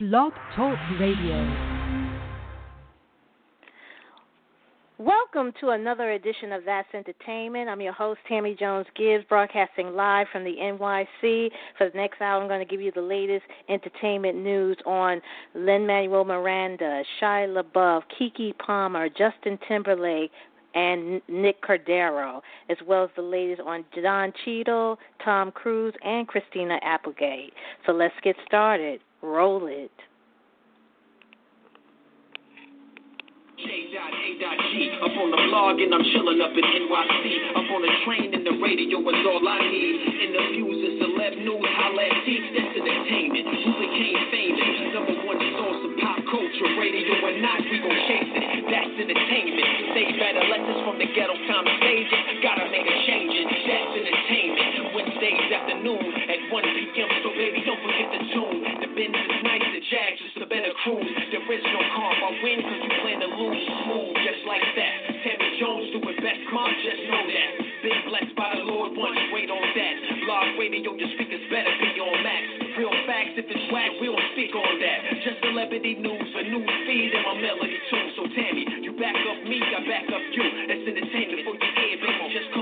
Blog Talk Radio. Welcome to another edition of That's Entertainment. I'm your host, Tammy Jones Gibbs, broadcasting live from the NYC. For the next hour, I'm going to give you the latest entertainment news on Lin Manuel Miranda, Shia LaBeouf, Keke Palmer, Justin Timberlake, and Nick Cordero, as well as the latest on Don Cheadle, Tom Cruise, and Christina Applegate. So let's get started. Roll it. J.A.G. Up on the blog and I'm chilling up in NYC. Up on the train and the radio is all I need. In the fuse celeb news, holla at T. That's entertainment. Who became famous? Number one source of pop culture. Radio not, we gon' chase it. That's entertainment. Stage better from the ghetto. Gotta make a change. That's entertainment. Wednesdays afternoon at 1 p.m. So baby, don't forget tune. Benz nice, the Jags just a better cruise. There is no calm. I win cause you plan to lose. Smooth, just like that. Tammy Jones do it best, Mom, just know that. Been blessed by the Lord once, wait on that. Blog radio, your speakers better be on max. Real facts, if it's whack, we don't speak on that. Just celebrity news, a news feed, and my melody too. So Tammy, you back up me, I back up you. That's entertainment for your ear, baby. Just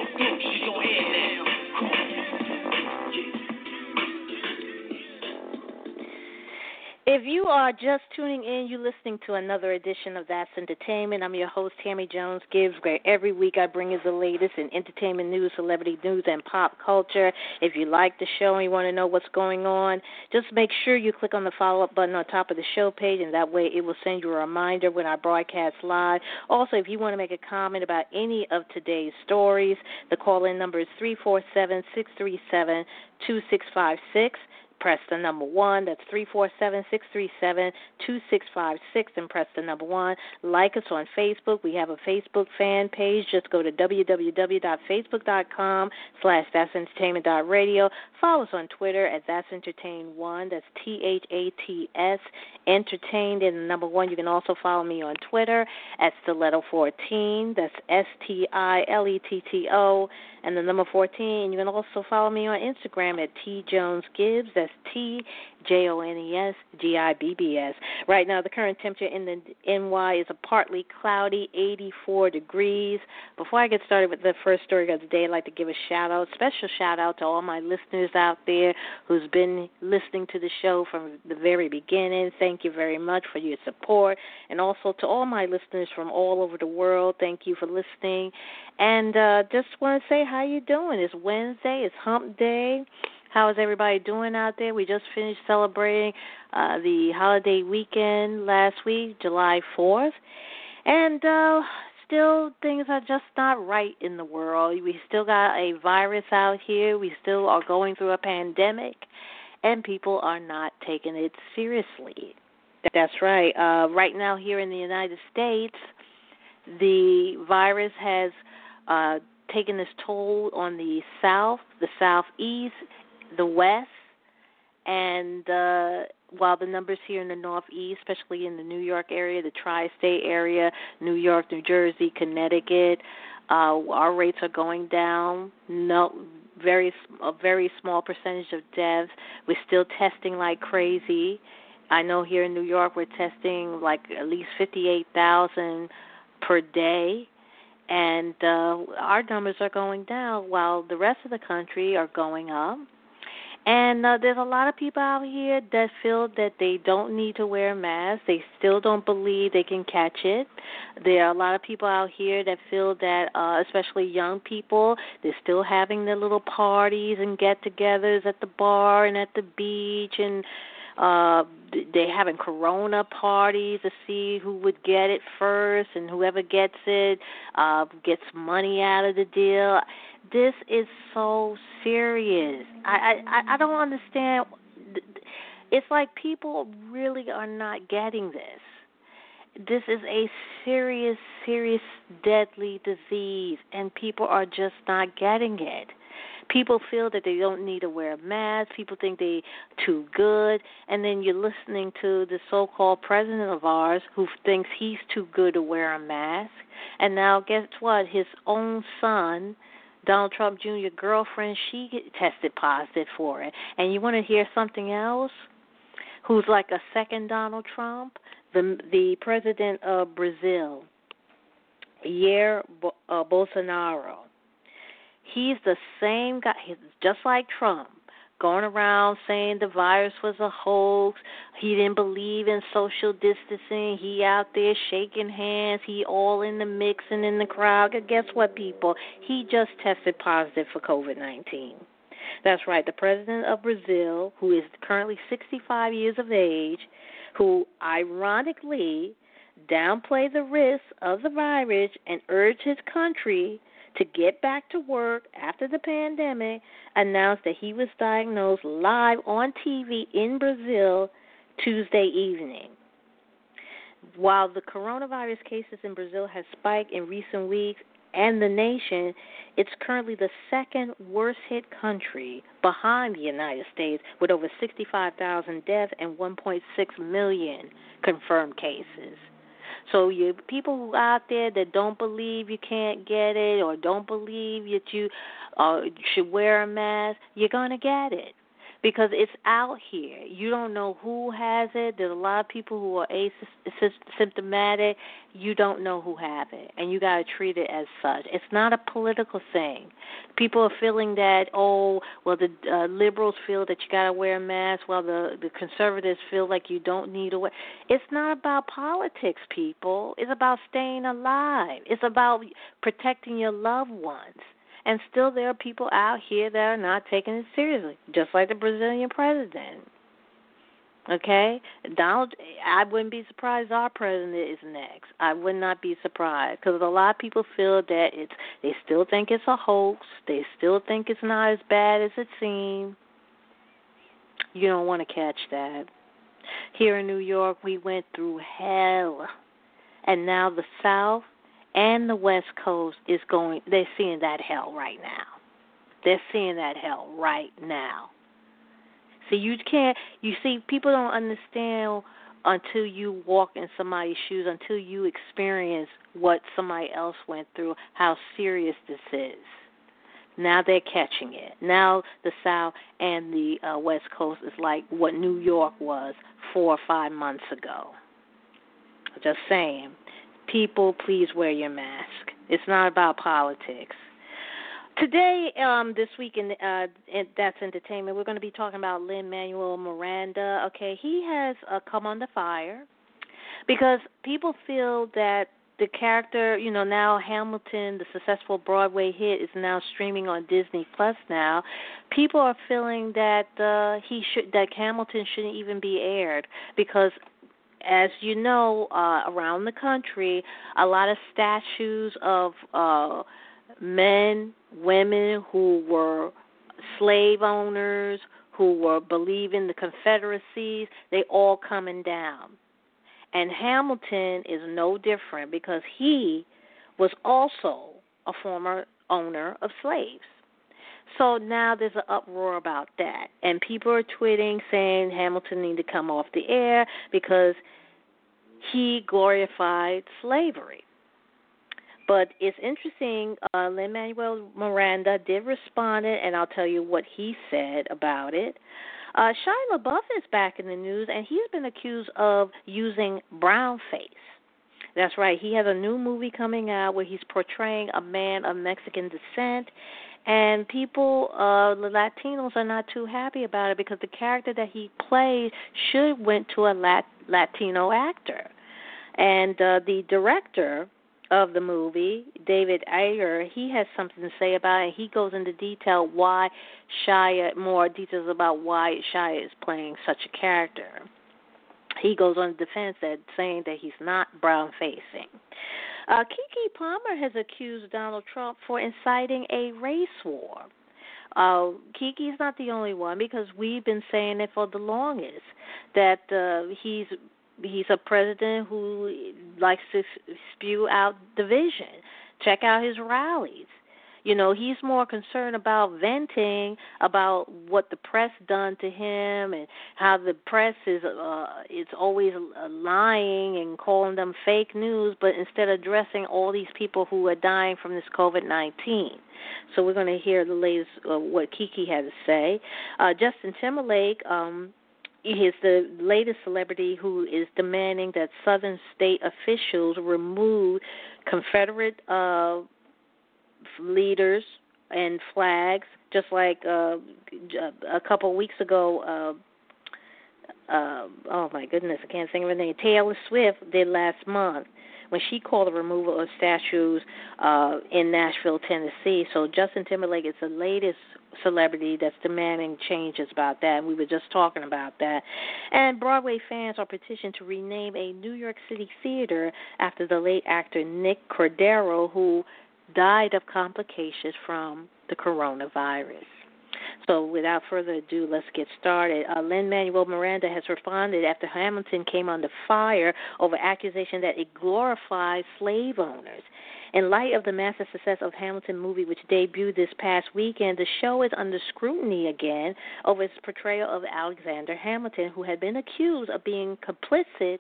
If you are just tuning in, you're listening to another edition of That's Entertainment. I'm your host, Tammy Jones Gibbs, where every week I bring you the latest in entertainment news, celebrity news, and pop culture. If you like the show and you want to know what's going on, just make sure you click on the follow up button on top of the show page, and that way it will send you a reminder when I broadcast live. Also, if you want to make a comment about any of today's stories, the call in number is 347 637 2656 press the number one. That's three four seven six three seven two six five six, and press the number one. Like us on Facebook. We have a Facebook fan page. Just go to www.facebook.com slash That's Entertainment Radio. Follow us on Twitter at That's Entertain One. That's T H A T S Entertained and the number one. You can also follow me on Twitter at Stiletto fourteen. That's S T I L E T T O and the number 14. You can also follow me on Instagram at T Jones Gibbs. That's T J O N E S G I B B S. Right now, the current temperature in the NY is a partly cloudy 84 degrees. Before I get started with the first story of the day, I'd like to give a shout out, special shout out to all my listeners out there who's been listening to the show from the very beginning. Thank you very much for your support, and also to all my listeners from all over the world. Thank you for listening, and uh, just want to say how you doing. It's Wednesday. It's Hump Day. How is everybody doing out there? We just finished celebrating uh, the holiday weekend last week, July 4th. And uh, still, things are just not right in the world. We still got a virus out here. We still are going through a pandemic. And people are not taking it seriously. That's right. Uh, right now, here in the United States, the virus has uh, taken its toll on the South, the Southeast, the West, and uh, while the numbers here in the Northeast, especially in the New York area, the tri-state area, New York, New Jersey, Connecticut, uh, our rates are going down. No, very a very small percentage of deaths. We're still testing like crazy. I know here in New York we're testing like at least fifty-eight thousand per day and uh, our numbers are going down while the rest of the country are going up. And uh, there's a lot of people out here that feel that they don't need to wear a mask. They still don't believe they can catch it. There are a lot of people out here that feel that, uh, especially young people, they're still having their little parties and get-togethers at the bar and at the beach and uh they're having corona parties to see who would get it first and whoever gets it uh gets money out of the deal this is so serious i i i don't understand it's like people really are not getting this this is a serious serious deadly disease and people are just not getting it People feel that they don't need to wear a mask. People think they too good, and then you're listening to the so-called president of ours who thinks he's too good to wear a mask. And now, guess what? His own son, Donald Trump Jr. girlfriend, she tested positive for it. And you want to hear something else? who's like a second Donald Trump, the the president of Brazil, Jair uh, Bolsonaro. He's the same guy, he's just like Trump, going around saying the virus was a hoax. He didn't believe in social distancing. He out there shaking hands. He all in the mix and in the crowd. And guess what, people? He just tested positive for COVID 19. That's right. The president of Brazil, who is currently 65 years of age, who ironically downplayed the risks of the virus and urged his country to get back to work after the pandemic, announced that he was diagnosed live on TV in Brazil Tuesday evening. While the coronavirus cases in Brazil have spiked in recent weeks and the nation, it's currently the second worst hit country behind the United States with over 65,000 deaths and 1.6 million confirmed cases. So you people out there that don't believe you can't get it or don't believe that you uh, should wear a mask, you're gonna get it because it's out here. You don't know who has it. There's a lot of people who are asymptomatic. You don't know who have it, and you got to treat it as such. It's not a political thing. People are feeling that oh, well, the uh, liberals feel that you got to wear a mask, while the the conservatives feel like you don't need to wear. It's not about politics, people. It's about staying alive. It's about protecting your loved ones and still there are people out here that are not taking it seriously, just like the Brazilian president. Okay, Donald. I wouldn't be surprised our president is next. I would not be surprised because a lot of people feel that it's. They still think it's a hoax. They still think it's not as bad as it seems. You don't want to catch that. Here in New York, we went through hell, and now the South and the West Coast is going, they're seeing that hell right now. They're seeing that hell right now. See, you can't, you see, people don't understand until you walk in somebody's shoes, until you experience what somebody else went through, how serious this is. Now they're catching it. Now the South and the uh, West Coast is like what New York was four or five months ago. Just saying people, please wear your mask. It's not about politics. Today, um, this week in, uh, in that's entertainment, we're going to be talking about Lin Manuel Miranda. Okay, he has uh, come under fire because people feel that the character, you know, now Hamilton, the successful Broadway hit, is now streaming on Disney Plus. Now, people are feeling that uh, he should that Hamilton shouldn't even be aired because as you know, uh, around the country, a lot of statues of uh, men, women who were slave owners, who were believing the Confederacies, they all coming down. And Hamilton is no different because he was also a former owner of slaves. So now there's an uproar about that, and people are tweeting saying Hamilton need to come off the air because he glorified slavery. But it's interesting. Uh, Lin Manuel Miranda did respond, it, and I'll tell you what he said about it. Uh, Shia LaBeouf is back in the news, and he's been accused of using brown face. That's right. He has a new movie coming out where he's portraying a man of Mexican descent, and people uh the latinos are not too happy about it because the character that he plays should went to a Lat- latino actor and uh the director of the movie, David Ayer, he has something to say about it. He goes into detail why Shia, more details about why Shia is playing such a character. He goes on defense that saying that he's not brown facing. Uh, Keke Palmer has accused Donald Trump for inciting a race war. Uh, Keke's not the only one because we've been saying it for the longest that uh, he's he's a president who likes to spew out division. Check out his rallies. You know, he's more concerned about venting about what the press done to him and how the press is uh it's always lying and calling them fake news, but instead of addressing all these people who are dying from this COVID-19. So we're going to hear the latest uh, what Keke had to say. Uh Justin Timberlake um is the latest celebrity who is demanding that Southern state officials remove Confederate uh, leaders and flags, just like uh, a couple weeks ago. Uh, uh, oh my goodness, I can't think of her name. Taylor Swift did last month when she called the removal of statues uh, in Nashville, Tennessee. So Justin Timberlake is the latest celebrity that's demanding changes about that. And we were just talking about that. And Broadway fans are petitioned to rename a New York City theater after the late actor Nick Cordero, who died of complications from the coronavirus. So, without further ado, let's get started. Uh, Lin Manuel Miranda has responded after Hamilton came under fire over accusation that it glorifies slave owners. In light of the massive success of Hamilton movie, which debuted this past weekend, the show is under scrutiny again over its portrayal of Alexander Hamilton, who had been accused of being complicit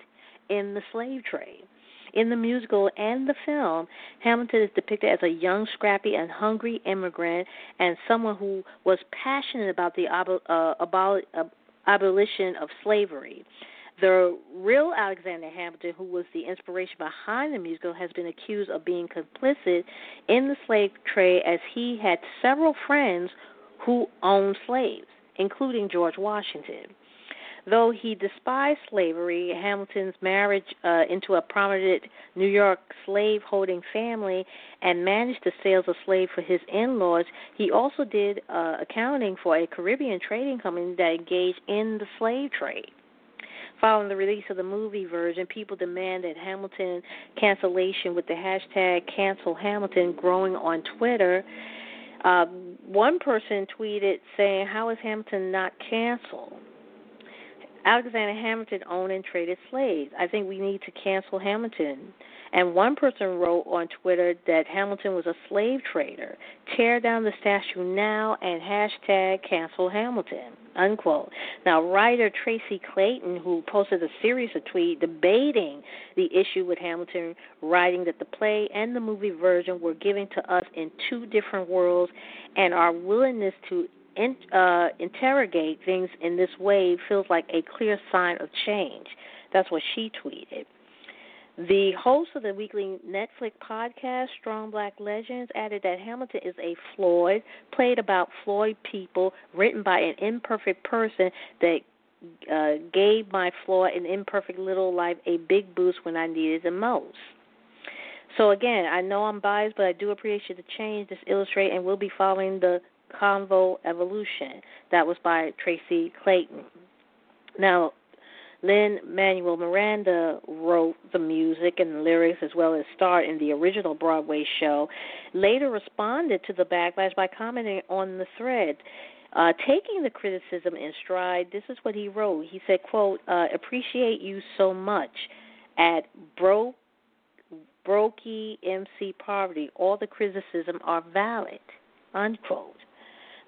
in the slave trade. In the musical and the film, Hamilton is depicted as a young, scrappy, and hungry immigrant and someone who was passionate about the uh, abol- uh, abolition of slavery. The real Alexander Hamilton, who was the inspiration behind the musical, has been accused of being complicit in the slave trade as he had several friends who owned slaves, including George Washington. Though he despised slavery, Hamilton's marriage uh, into a prominent New York slave holding family and managed the sales of slaves for his in laws, he also did uh, accounting for a Caribbean trading company that engaged in the slave trade. Following the release of the movie version, people demanded Hamilton cancellation with the hashtag cancel Hamilton growing on Twitter. Uh, one person tweeted saying, How is Hamilton not canceled? Alexander Hamilton owned and traded slaves. I think we need to cancel Hamilton. And one person wrote on Twitter that Hamilton was a slave trader. Tear down the statue now and hashtag cancel Hamilton. Unquote. Now, writer Tracy Clayton, who posted a series of tweets debating the issue with Hamilton, writing that the play and the movie version were given to us in two different worlds, and our willingness to in, uh, interrogate things in this way feels like a clear sign of change. That's what she tweeted. The host of the weekly Netflix podcast, Strong Black Legends, added that Hamilton is a Floyd, played about Floyd people, written by an imperfect person that uh, gave my Floyd an imperfect little life a big boost when I needed the most. So again, I know I'm biased, but I do appreciate the change this illustrate and we'll be following the Convo Evolution. That was by Tracy Clayton. Now, Lin Manuel Miranda wrote the music and the lyrics as well as starred in the original Broadway show. Later responded to the backlash by commenting on the thread. Uh, taking the criticism in stride, this is what he wrote. He said, quote, uh, appreciate you so much at Bro Brokey MC Poverty. All the criticism are valid, unquote.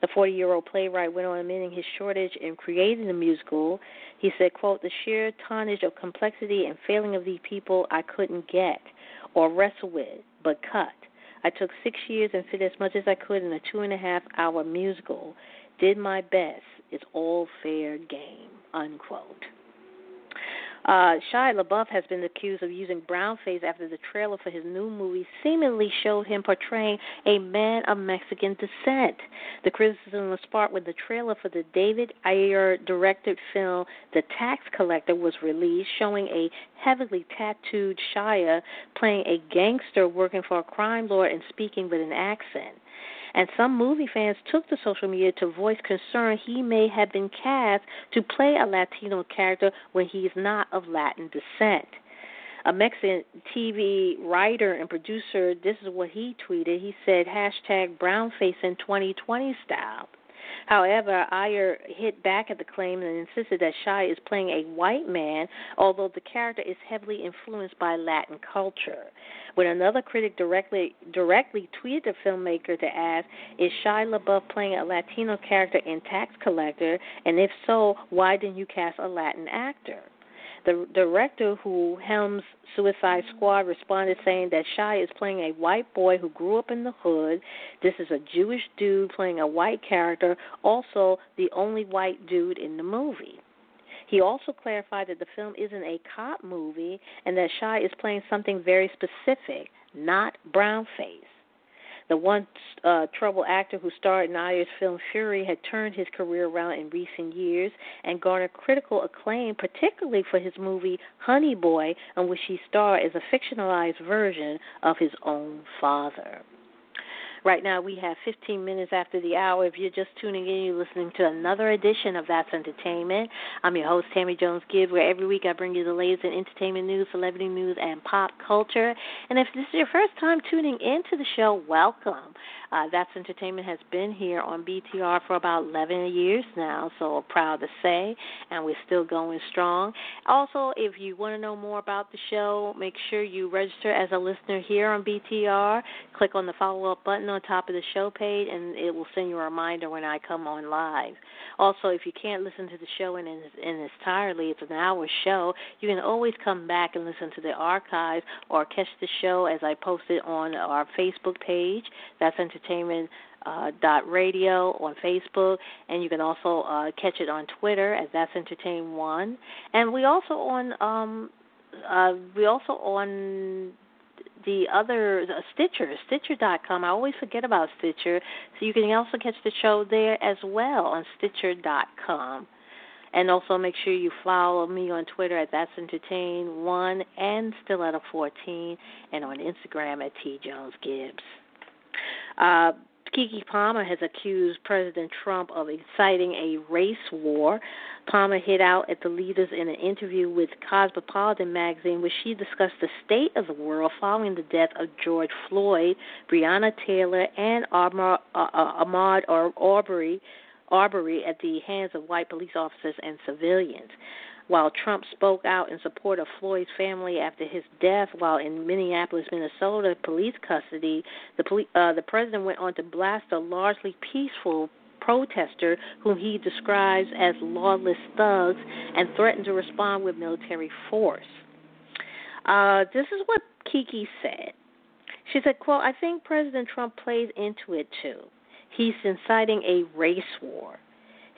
The 40 year old playwright went on admitting his shortage in creating the musical. He said, quote, the sheer tonnage of complexity and failing of these people I couldn't get or wrestle with, but cut. I took six years and fit as much as I could in a two and a half hour musical. Did my best. It's all fair game, unquote. Uh, Shia LaBeouf has been accused of using brownface after the trailer for his new movie seemingly showed him portraying a man of Mexican descent. The criticism was sparked when the trailer for the David Ayer directed film The Tax Collector was released, showing a heavily tattooed Shia playing a gangster working for a crime lord and speaking with an accent and some movie fans took to social media to voice concern he may have been cast to play a Latino character when he is not of Latin descent. A Mexican TV writer and producer, this is what he tweeted. He said, hashtag brownface in 2020 style. However, Ayer hit back at the claim and insisted that Shia is playing a white man, although the character is heavily influenced by Latin culture. When another critic directly directly tweeted the filmmaker to ask, "Is Shia LaBeouf playing a Latino character in Tax Collector? And if so, why didn't you cast a Latin actor?" The director who helms Suicide mm-hmm. Squad responded saying that Shia is playing a white boy who grew up in the hood. This is a Jewish dude playing a white character, also the only white dude in the movie. He also clarified that the film isn't a cop movie and that Shia is playing something very specific, not brownface. The once uh, troubled actor who starred in Ayer's film Fury had turned his career around in recent years and garnered critical acclaim, particularly for his movie Honey Boy, in which he starred as a fictionalized version of his own father. Right now, we have 15 minutes after the hour. If you're just tuning in, you're listening to another edition of That's Entertainment. I'm your host, Tammy Jones Gibbs, where every week I bring you the latest in entertainment news, celebrity news, and pop culture. And if this is your first time tuning into the show, welcome. Uh, That's Entertainment has been here on BTR for about 11 years now, so proud to say, and we're still going strong. Also, if you want to know more about the show, make sure you register as a listener here on BTR. Click on the follow up button on top of the show page, and it will send you a reminder when I come on live. Also, if you can't listen to the show in, in, its entirely, it's an hour show, you can always come back and listen to the archive or catch the show as I post it on our Facebook page. That's Entertainment uh, dot radio on Facebook, and you can also uh, catch it on Twitter as That's Entertain One, and we also on um, uh, we also on the other uh, Stitcher, Stitcher.com. I always forget about Stitcher, so you can also catch the show there as well on Stitcher.com. And also make sure you follow me on Twitter at That's Entertain One and Stiletto Fourteen, and on Instagram at T Jones Gibbs. Uh, Keke Palmer has accused President Trump of inciting a race war. Palmer hit out at the leaders in an interview with Cosmopolitan magazine, where she discussed the state of the world following the death of George Floyd, Breonna Taylor, and uh, uh Ahmaud Arbery, Arbery at the hands of white police officers and civilians while Trump spoke out in support of Floyd's family after his death while in Minneapolis, Minnesota, police custody, the, poli- uh, the president went on to blast a largely peaceful protester whom he describes as lawless thugs and threatened to respond with military force. Uh, this is what Keke said. She said, quote, I think President Trump plays into it too. He's inciting a race war.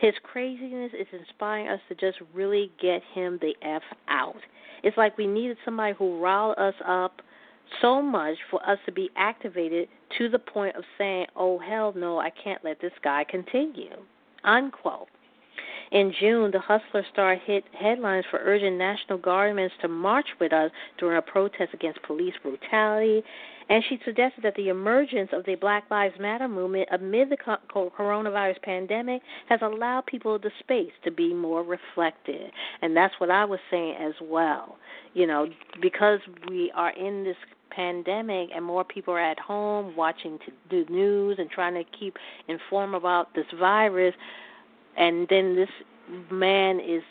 His craziness is inspiring us to just really get him the F out. It's like we needed somebody who riled us up so much for us to be activated to the point of saying, oh, hell no, I can't let this guy continue. Unquote. In June, the Hustler Star hit headlines for urging National Guardsmen to march with us during a protest against police brutality and she suggested that the emergence of the Black Lives Matter movement amid the coronavirus pandemic has allowed people the space to be more reflective. And that's what I was saying as well. You know, because we are in this pandemic and more people are at home watching the news and trying to keep informed about this virus, and then this man is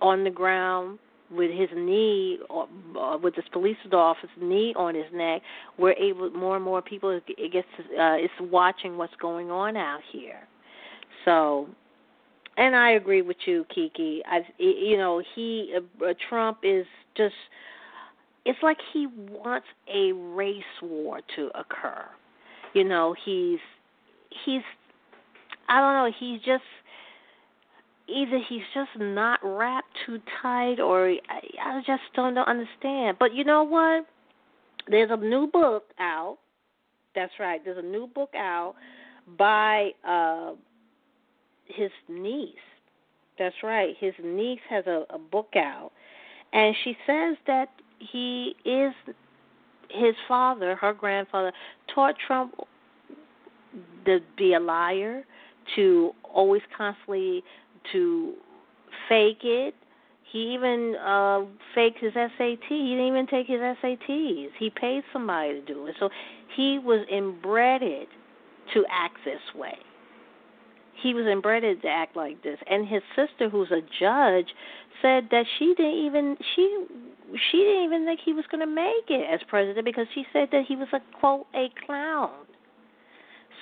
on the ground with his knee, uh, with this police officer's knee on his neck, we're able more and more people it gets uh, is watching what's going on out here. So, and I agree with you, Keke. I, you know, he uh, Trump is just. It's like he wants a race war to occur. You know, he's he's I don't know, he's just either he's just not wrapped too tight or I, I just don't understand. But you know what? There's a new book out. That's right. There's a new book out by uh his niece. That's right. His niece has a, a book out and she says that he is his father, her grandfather, taught Trump to be a liar, to always constantly to fake it. He even uh faked his SAT. He didn't even take his SATs. He paid somebody to do it. So he was inbreded to act this way. He was inbreded to act like this. And his sister who's a judge said that she didn't even she she didn't even think he was going to make it as president because she said that he was a quote a clown.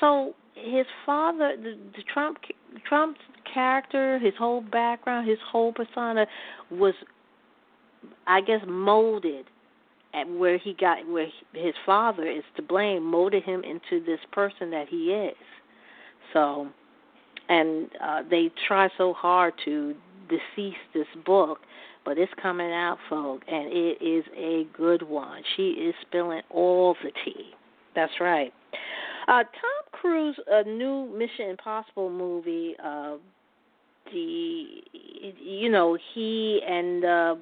So his father, the, the Trump Trump's character, his whole background, his whole persona was, I guess, molded at where he got where his father is to blame, molded him into this person that he is. So, and uh, they try so hard to deceased's book, but it's coming out, folks, and it is a good one. She is spilling all the tea. That's right. Uh, Tom Cruise, a new Mission Impossible movie. Uh, the you know he and uh,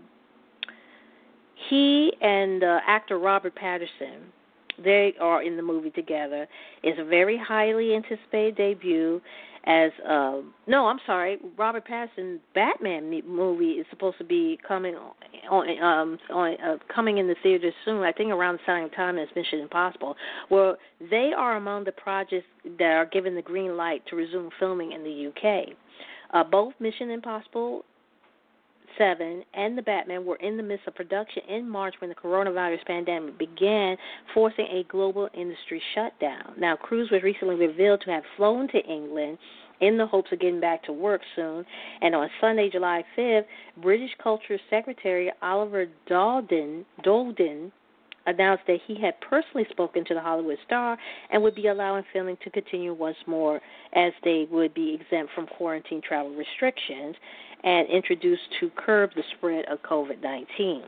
he and uh, actor Robert Pattinson they are in the movie together. It's a very highly anticipated debut. As uh, no, I'm sorry, Robert Pattinson's Batman movie is supposed to be coming on, um, on uh, coming in the theaters soon. I think around the same time as Mission Impossible. Well, they are among the projects that are given the green light to resume filming in the UK. Uh, both Mission Impossible 7 and The Batman were in the midst of production in March when the coronavirus pandemic began, forcing a global industry shutdown. Now, Cruise was recently revealed to have flown to England in the hopes of getting back to work soon. And on Sunday, July 5th, British Culture Secretary Oliver Dowden, Dowden announced that he had personally spoken to the Hollywood star and would be allowing filming to continue once more as they would be exempt from quarantine travel restrictions and introduced to curb the spread of COVID 19.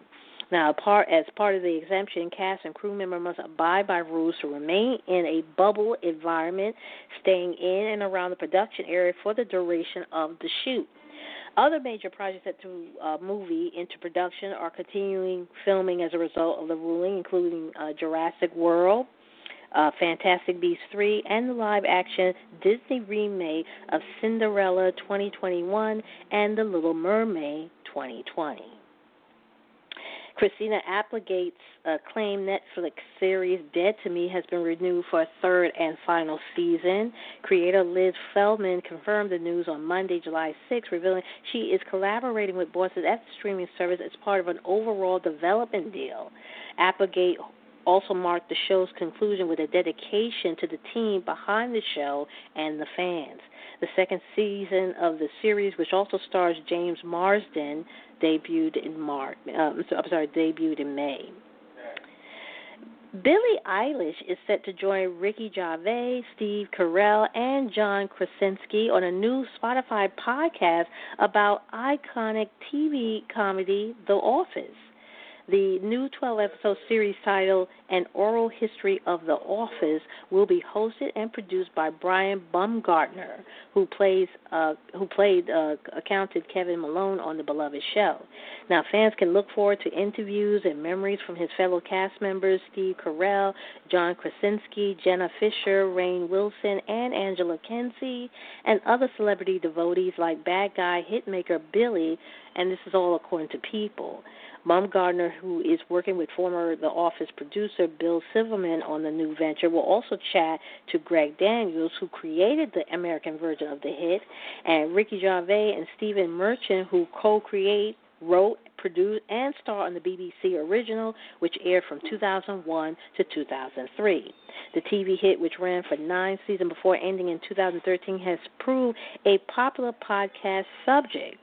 Now, as part of the exemption, cast and crew members must abide by rules to remain in a bubble environment, staying in and around the production area for the duration of the shoot. Other major projects that threw uh, movie into production are continuing filming as a result of the ruling, including uh, Jurassic World, uh, Fantastic Beasts 3, and the live action Disney remake of Cinderella 2021 and The Little Mermaid 2020. Christina Applegate's acclaimed Netflix series Dead to Me has been renewed for a third and final season. Creator Liz Feldman confirmed the news on Monday, July 6, revealing she is collaborating with bosses at the streaming service as part of an overall development deal. Applegate also marked the show's conclusion with a dedication to the team behind the show and the fans. The second season of the series, which also stars James Marsden, debuted in March. Um, I'm sorry, debuted in May. Billie Eilish is set to join Ricky Gervais, Steve Carell, and John Krasinski on a new Spotify podcast about iconic TV comedy The Office. The new 12 episode series titled An Oral History of the Office will be hosted and produced by Brian Baumgartner, who plays uh, who played uh, accountant Kevin Malone on the beloved show. Now, fans can look forward to interviews and memories from his fellow cast members Steve Carell, John Krasinski, Jenna Fischer, Rainn Wilson, and Angela Kinsey, and other celebrity devotees like bad guy hitmaker Billie, and this is all according to People. Baumgartner, who is working with former The Office producer Bill Silverman on the new venture, will also chat to Greg Daniels, who created the American version of the hit, and Ricky Gervais and Stephen Merchant, who co-create, wrote, produced, and starred on the BBC original, which aired from 2001 to 2003. The TV hit, which ran for nine seasons before ending in 2013, has proved a popular podcast subject.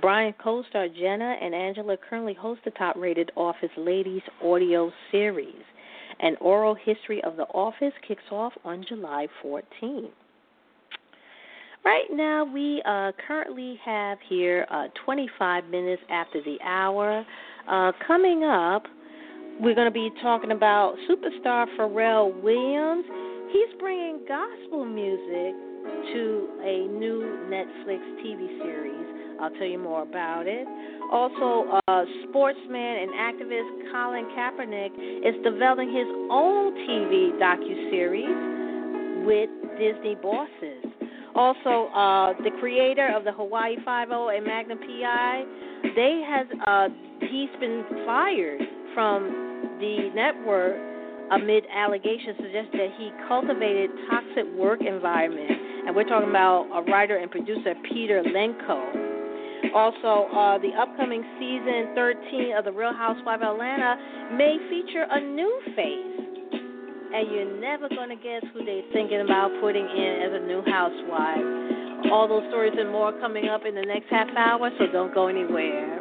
Brian co star Jenna and Angela currently host the top rated Office Ladies audio series. An oral history of The Office kicks off on July 14th. Right now, we uh, currently have here uh, 25 minutes after the hour. Uh, coming up, we're going to be talking about superstar Pharrell Williams. He's bringing gospel music to a new Netflix TV series. I'll tell you more about it. Also, uh, sportsman and activist Colin Kaepernick is developing his own TV docu series with Disney bosses. Also, uh, the creator of the Hawaii Five O and Magnum PI, they has uh, he's been fired from the network amid allegations suggesting that he cultivated toxic work environment. And we're talking about a writer and producer Peter Lenko. Also, uh, the upcoming season 13 of The Real Housewives of Atlanta may feature a new face. And you're never going to guess who they're thinking about putting in as a new housewife. All those stories and more coming up in the next half hour, so don't go anywhere.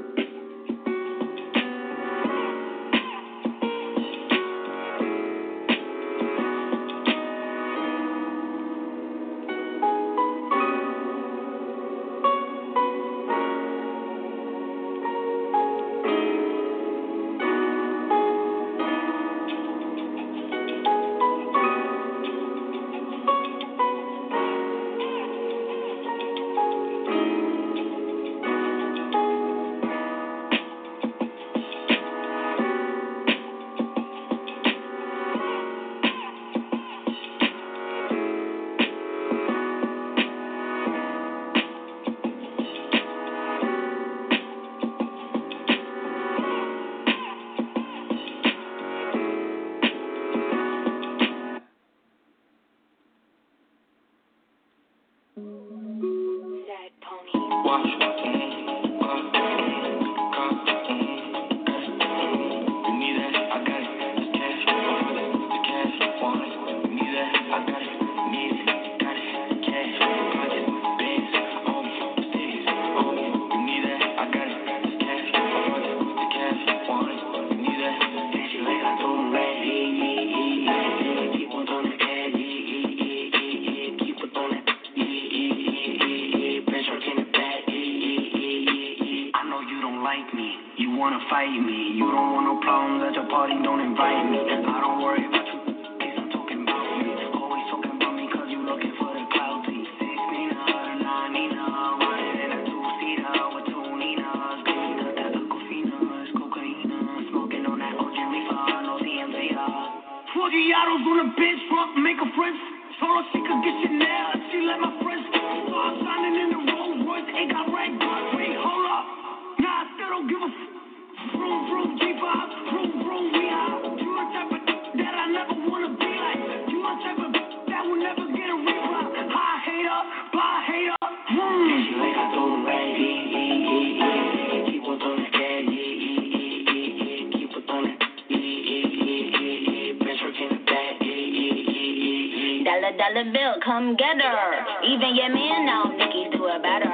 Come get her. Even your man now, Nicki's do it better.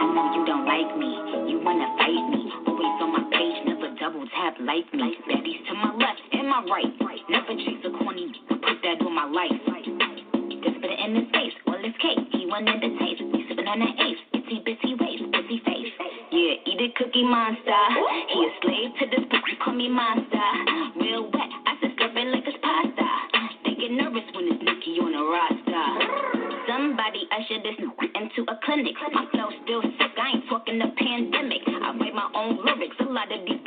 I know you don't like me, you wanna fight me. Always on my page, never double tap like me. Baddies to my left and my right. Never chase a corny, put that on my life. Just put it in his face, all his cake. He wanted the taste, we sipping on that ace. Itsy bitsy waist, busy face. Yeah, eat a cookie monster. He a slave to this pussy, call me monster. Real wet, I said it like. They get nervous when it's Nicki on the roster. Somebody usher this into a clinic. My flow still sick, I ain't talking the pandemic. I write my own lyrics, a lot of these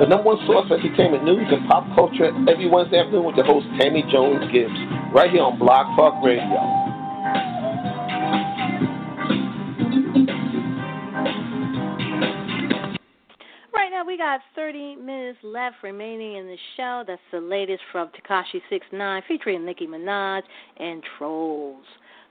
the number one source for entertainment news and pop culture every Wednesday afternoon with your host Tammy Jones Gibbs, right here on Blog Talk Radio. Right now, we got 30 minutes left remaining in the show. That's the latest from Tekashi 69 featuring Nicki Minaj and Trolls.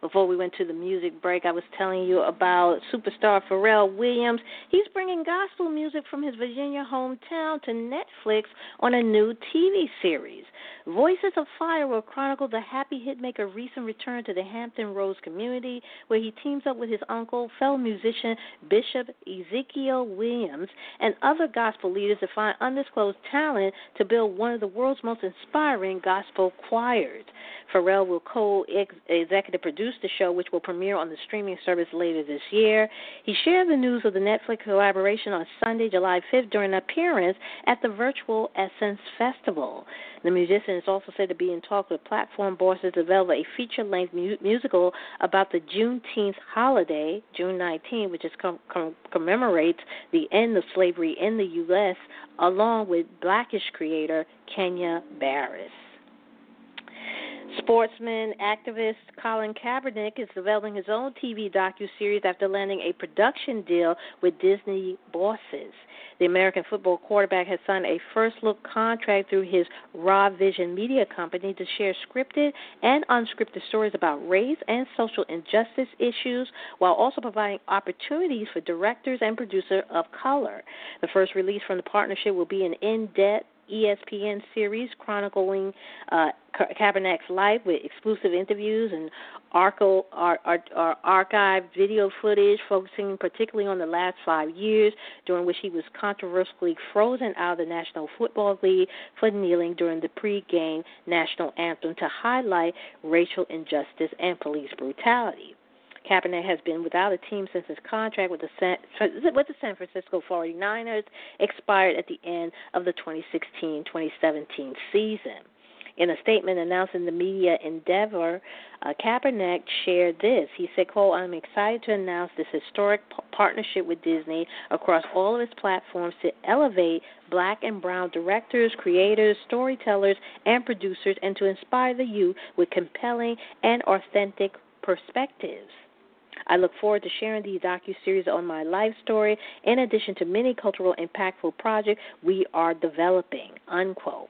Before we went to the music break, I was telling you about superstar Pharrell Williams. He's bringing gospel music from his Virginia hometown to Netflix on a new TV series. Voices of Fire will chronicle the happy hitmaker recent return to the Hampton Roads community, where he teams up with his uncle, fellow musician Bishop Ezekiel Williams, and other gospel leaders to find undisclosed talent to build one of the world's most inspiring gospel choirs. Pharrell will co-executive produce the show, which will premiere on the streaming service later this year. He shared the news of the Netflix collaboration on Sunday, July 5th, during an appearance at the virtual Essence Festival. The musician is also said to be in talks with platform bosses to develop a feature-length mu- musical about the Juneteenth holiday, June 19, which is com- com- commemorates the end of slavery in the U.S., along with Blackish creator Kenya Barris. Sportsman activist Colin Kaepernick is developing his own TV docu-series after landing a production deal with Disney bosses. The American football quarterback has signed a first-look contract through his Ra Vision media company to share scripted and unscripted stories about race and social injustice issues, while also providing opportunities for directors and producers of color. The first release from the partnership will be an in-depth ESPN series chronicling uh, Kaepernick's life with exclusive interviews and archive, ar- ar- archived video footage focusing particularly on the last five years during which he was controversially frozen out of the National Football League for kneeling during the pre-game national anthem to highlight racial injustice and police brutality. Kaepernick has been without a team since his contract with the San, with the San Francisco 49ers expired at the end of the 2016-2017 season. In a statement announcing the media endeavor, uh, Kaepernick shared this. He said, "Cole, I'm excited to announce this historic p- partnership with Disney across all of its platforms to elevate black and brown directors, creators, storytellers, and producers, and to inspire the youth with compelling and authentic perspectives." I look forward to sharing these docu-series on my life story, in addition to many cultural impactful projects we are developing. Unquote.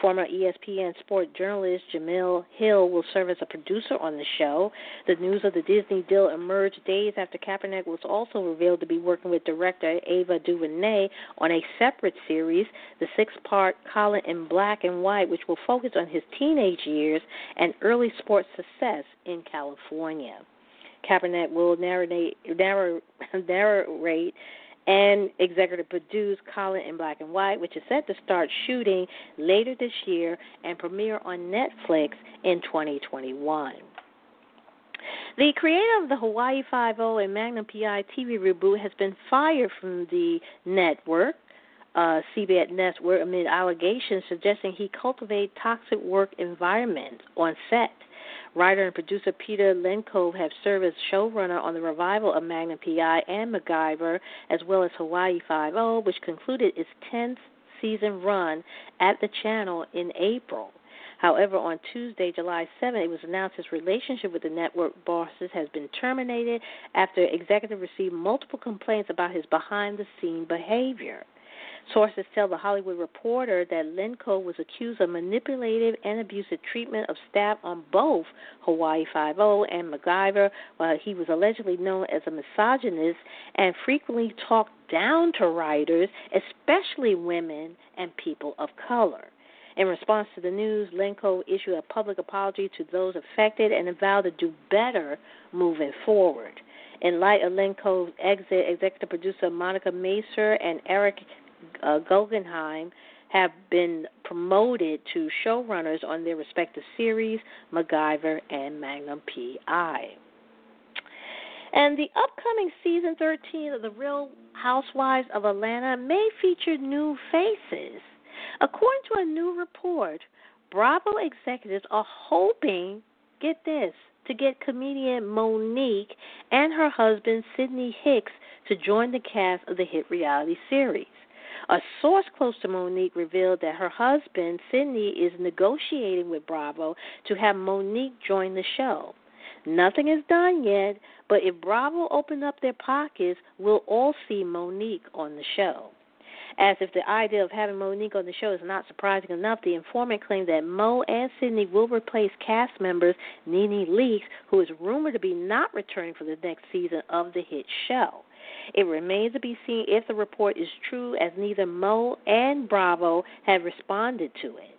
Former ESPN sport journalist Jemele Hill will serve as a producer on the show. The news of the Disney deal emerged days after Kaepernick was also revealed to be working with director Ava DuVernay on a separate series, the six-part Colin in Black and White, which will focus on his teenage years and early sports success in California. Kaepernick will narrate, narrate, narrate and executive produce Colin in Black and White, which is set to start shooting later this year and premiere on Netflix in 2021. The creator of the Hawaii Five-O and Magnum PI TV reboot has been fired from the network, uh, CBS Network, amid allegations suggesting he cultivated toxic work environments on set. Writer and producer Peter Lenkov have served as showrunner on the revival of Magnum PI and MacGyver, as well as Hawaii Five-O, which concluded its 10th season run at the channel in April. However, on Tuesday, July 7, it was announced his relationship with the network bosses has been terminated after executive received multiple complaints about his behind the scene behavior. Sources tell the Hollywood Reporter that Lenkov was accused of manipulative and abusive treatment of staff on both Hawaii Five-O and MacGyver, while he was allegedly known as a misogynist and frequently talked down to writers, especially women and people of color. In response to the news, Lenkov issued a public apology to those affected and vowed to do better moving forward. In light of Lenkov's exit, executive producer Monica Macer and Eric uh, Guggenheim have been promoted to showrunners on their respective series, MacGyver and Magnum PI. And the upcoming season 13 of The Real Housewives of Atlanta may feature new faces. According to a new report, Bravo executives are hoping, get this, to get comedian Mo'Nique and her husband Sidney Hicks to join the cast of the hit reality series. A source close to Mo'Nique revealed that her husband, Sidney, is negotiating with Bravo to have Mo'Nique join the show. Nothing is done yet, but if Bravo open up their pockets, we'll all see Mo'Nique on the show. As if the idea of having Mo'Nique on the show is not surprising enough, the informant claimed that Mo and Sidney will replace cast members Nene Leakes, who is rumored to be not returning for the next season of the hit show. It remains to be seen if the report is true, as neither Mo and Bravo have responded to it.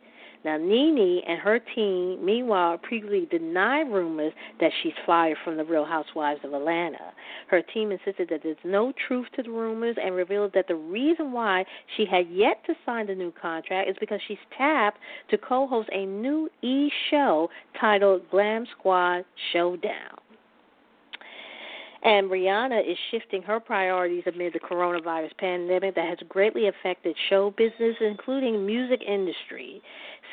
Now, Nene and her team, meanwhile, previously denied rumors that she's fired from the Real Housewives of Atlanta. Her team insisted that there's no truth to the rumors and revealed that the reason why she had yet to sign the new contract is because she's tapped to co host a new E show titled Glam Squad Showdown. And Rihanna is shifting her priorities amid the coronavirus pandemic that has greatly affected show business, including music industry.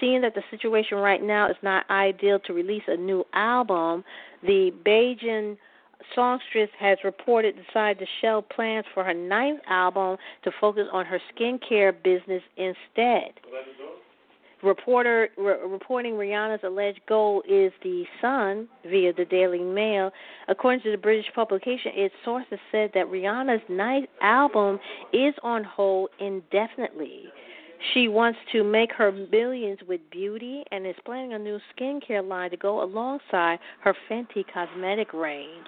Seeing that the situation right now is not ideal to release a new album, the Bajan songstress has reported decided to shelve plans for her ninth album to focus on her skincare business instead reporter re- reporting Rihanna's alleged goal is the Sun via the Daily Mail. According to the British publication, its sources said that Rihanna's ninth album is on hold indefinitely. She wants to make her millions with beauty and is planning a new skincare line to go alongside her Fenty cosmetic range.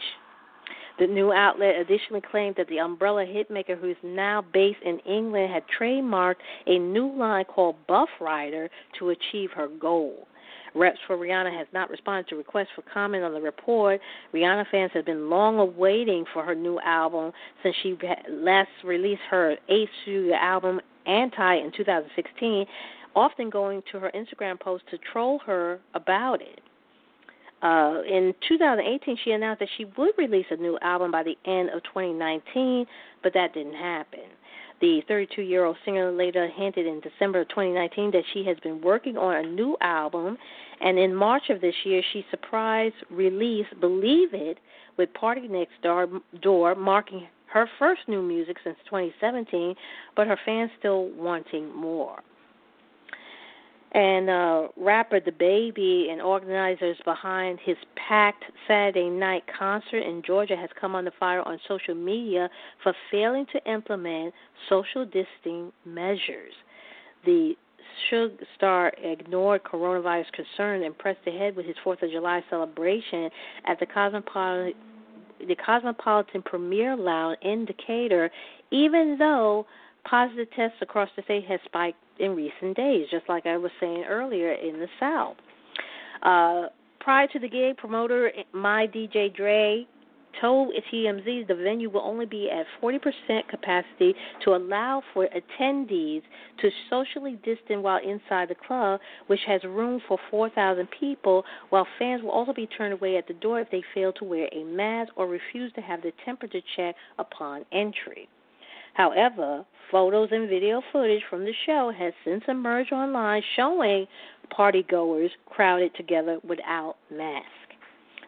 The new outlet additionally claimed that the umbrella hitmaker, who is now based in England, had trademarked a new line called Buff Rider to achieve her goal. Reps for Rihanna has not responded to requests for comment on the report. Rihanna fans have been long awaiting for her new album since she last released her eighth studio album, Anti, in 2016, often going to her Instagram post to troll her about it. Uh, in 2018, she announced that she would release a new album by the end of 2019, but that didn't happen. The 32 year old singer later hinted in December of 2019 that she has been working on a new album, and in March of this year, she surprised released Believe It with PartyNextDoor, marking her first new music since 2017, but her fans still wanting more. And uh, rapper Baby and organizers behind his packed Saturday night concert in Georgia has come under fire on social media for failing to implement social distancing measures. The Suge star ignored coronavirus concerns and pressed ahead with his Fourth of July celebration at the Cosmopolitan the Cosmopolitan Premier Lounge in Decatur, even though positive tests across the state has spiked in recent days, just like I was saying earlier in the South. Uh, prior to the gig, promoter My DJ Dre told TMZ the venue will only be at 40% capacity to allow for attendees to socially distance while inside the club, which has room for 4,000 people, while fans will also be turned away at the door if they fail to wear a mask or refuse to have the temperature check upon entry. However, photos and video footage from the show has since emerged online showing partygoers crowded together without masks.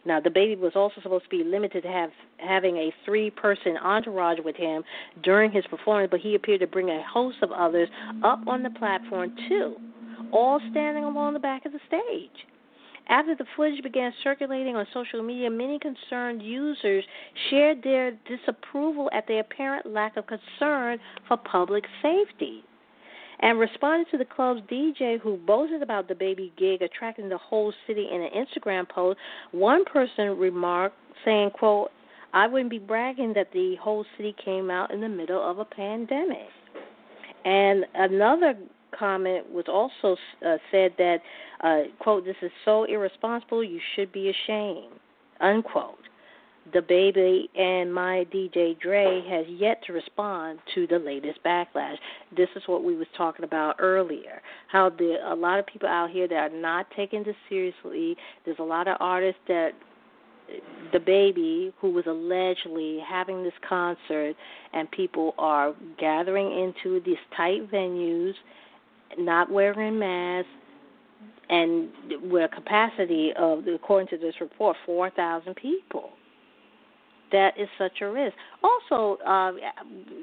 Now, DaBaby was also supposed to be limited to have having a three-person entourage with him during his performance, but he appeared to bring a host of others up on the platform too, all standing along the back of the stage. After the footage began circulating on social media, many concerned users shared their disapproval at the apparent lack of concern for public safety. And responded to the club's DJ who boasted about DaBaby gig attracting the whole city in an Instagram post, one person remarked saying, quote, I wouldn't be bragging that the whole city came out in the middle of a pandemic. And another comment was also uh, said that, uh, quote, this is so irresponsible, you should be ashamed, unquote. DaBaby and my DJ Dre has yet to respond to the latest backlash. This is what we was talking about earlier. How the a lot of people out here that are not taking this seriously. There's a lot of artists that DaBaby who was allegedly having this concert and people are gathering into these tight venues not wearing masks, and with a capacity of, according to this report, 4,000 people. That is such a risk. Also, uh,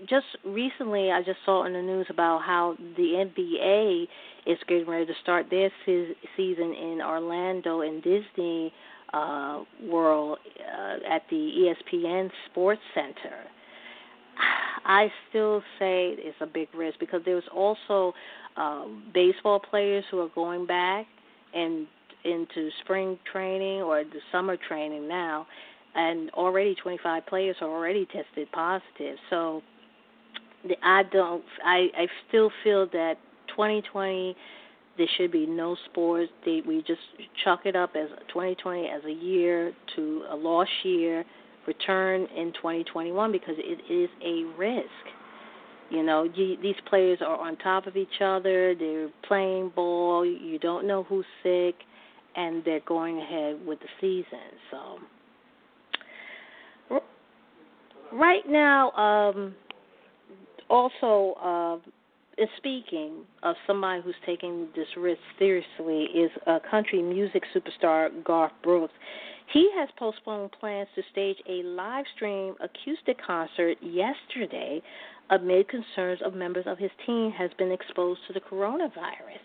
just recently, I just saw in the news about how the NBA is getting ready to start their se- season in Orlando in Disney uh, World uh, at the ESPN Sports Center. I still say it's a big risk because there's also uh, baseball players who are going back and into spring training or the summer training now, and already 25 players are already tested positive. So the, I don't. I I still feel that 2020 there should be no sports. They, we just chalk it up as 2020 as a year to a lost year. Return in 2021 because it is a risk. You know, you, these players are on top of each other. They're playing ball. You don't know who's sick, and they're going ahead with the season. So, right now, um, also, uh, speaking of somebody who's taking this risk seriously, is uh, country music superstar Garth Brooks. He has postponed plans to stage a live stream acoustic concert yesterday amid concerns of members of his team has been exposed to the coronavirus.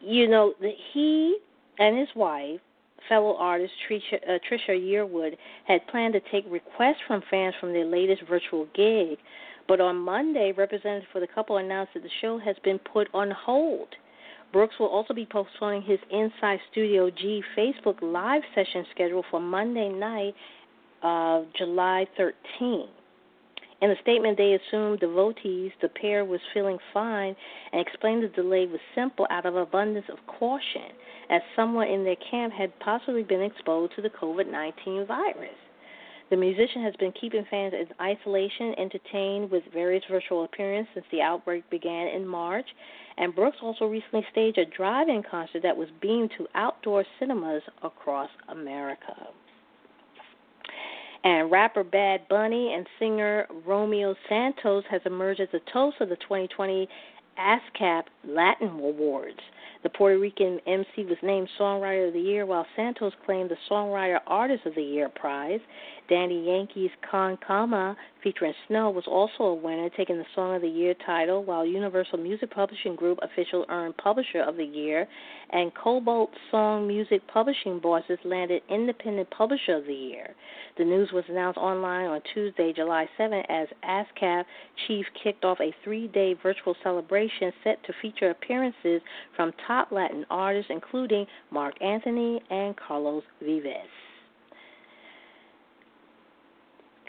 You know, he and his wife, fellow artist Trisha, uh, Trisha Yearwood, had planned to take requests from fans from their latest virtual gig, but on Monday, representatives for the couple announced that the show has been put on hold. Brooks will also be postponing his Inside Studio G Facebook live session schedule for Monday night uh, July 13. In a statement, they assumed devotees the pair was feeling fine and explained the delay was simple out of abundance of caution, as someone in their camp had possibly been exposed to the COVID 19 virus. The musician has been keeping fans in isolation, entertained with various virtual appearances since the outbreak began in March. And Brooks also recently staged a drive in concert that was beamed to outdoor cinemas across America. And rapper Bad Bunny and singer Romeo Santos has emerged as the toast of the 2020 ASCAP Latin Awards. The Puerto Rican MC was named Songwriter of the Year, while Santos claimed the Songwriter Artist of the Year prize. Daddy Yankee's Con Calma featuring Snow was also a winner, taking the Song of the Year title, while Universal Music Publishing Group official earned Publisher of the Year, and Kobalt Song Music Publishing Bosses landed Independent Publisher of the Year. The news was announced online on Tuesday, July 7, as ASCAP Chief kicked off a three day virtual celebration set to feature appearances from top Latin artists, including Marc Anthony and Carlos Vives.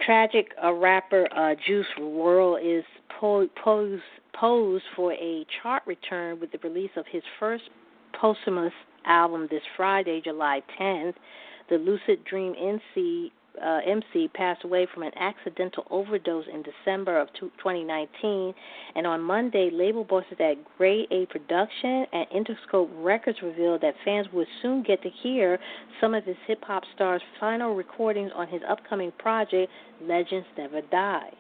Tragic uh, rapper uh, Juice WRLD is po- posed for a chart return with the release of his first posthumous album this Friday, July 10th. The Lucid Dream NC uh, MC passed away from an accidental overdose in December of 2019. And on Monday, label bosses at Grade A Production and Interscope Records revealed that fans would soon get to hear some of his hip hop star's final recordings on his upcoming project, Legends Never Die.